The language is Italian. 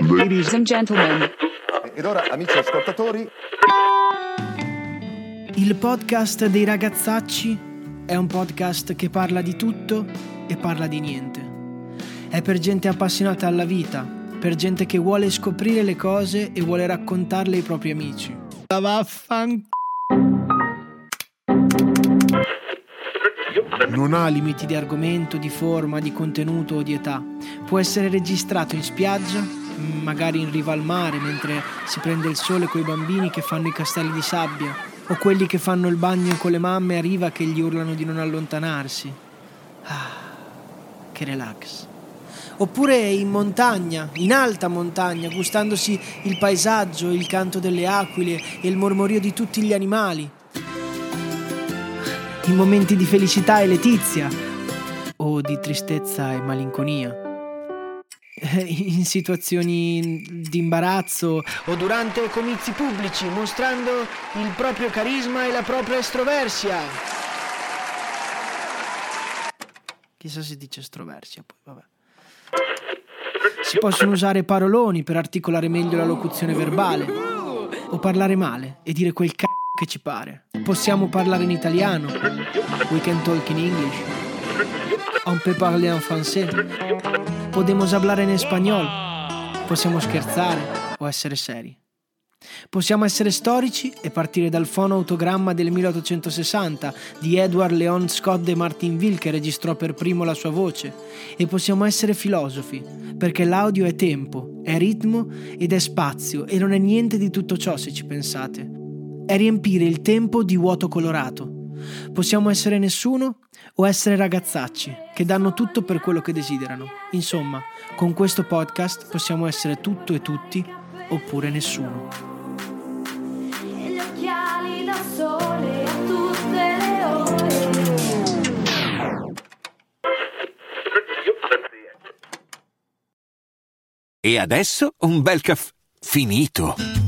Ladies and gentlemen. Ed ora, amici ascoltatori, Il podcast dei ragazzacci è un podcast che parla di tutto e parla di niente. È per gente appassionata alla vita, per gente che vuole scoprire le cose e vuole raccontarle ai propri amici. La vaffan... Non ha limiti di argomento, di forma, di contenuto o di età. Può essere registrato in spiaggia, magari in riva al mare mentre si prende il sole coi bambini che fanno i castelli di sabbia, o quelli che fanno il bagno con le mamme a riva che gli urlano di non allontanarsi. Ah, che relax. Oppure in montagna, in alta montagna, gustandosi il paesaggio, il canto delle aquile e il mormorio di tutti gli animali. In momenti di felicità e letizia, o di tristezza e malinconia. In situazioni di imbarazzo o durante comizi pubblici, mostrando il proprio carisma e la propria estroversia. Chissà se dice estroversia, poi vabbè. Si possono usare paroloni per articolare meglio la locuzione verbale o parlare male e dire quel c***o che ci pare. Possiamo parlare in italiano. We can talk in English. On peut parler en français. Podemos hablar en espagnolo. Possiamo scherzare o essere seri. Possiamo essere storici e partire dal fonoautogramma del 1860 di Edward Leon Scott de Martinville che registrò per primo la sua voce. E possiamo essere filosofi, perché l'audio è tempo, è ritmo ed è spazio e non è niente di tutto ciò se ci pensate. È riempire il tempo di vuoto colorato. Possiamo essere nessuno o essere ragazzacci che danno tutto per quello che desiderano. Insomma, con questo podcast possiamo essere tutto e tutti oppure nessuno. E gli occhiali da sole a tutte le ore. E adesso un bel caffè finito.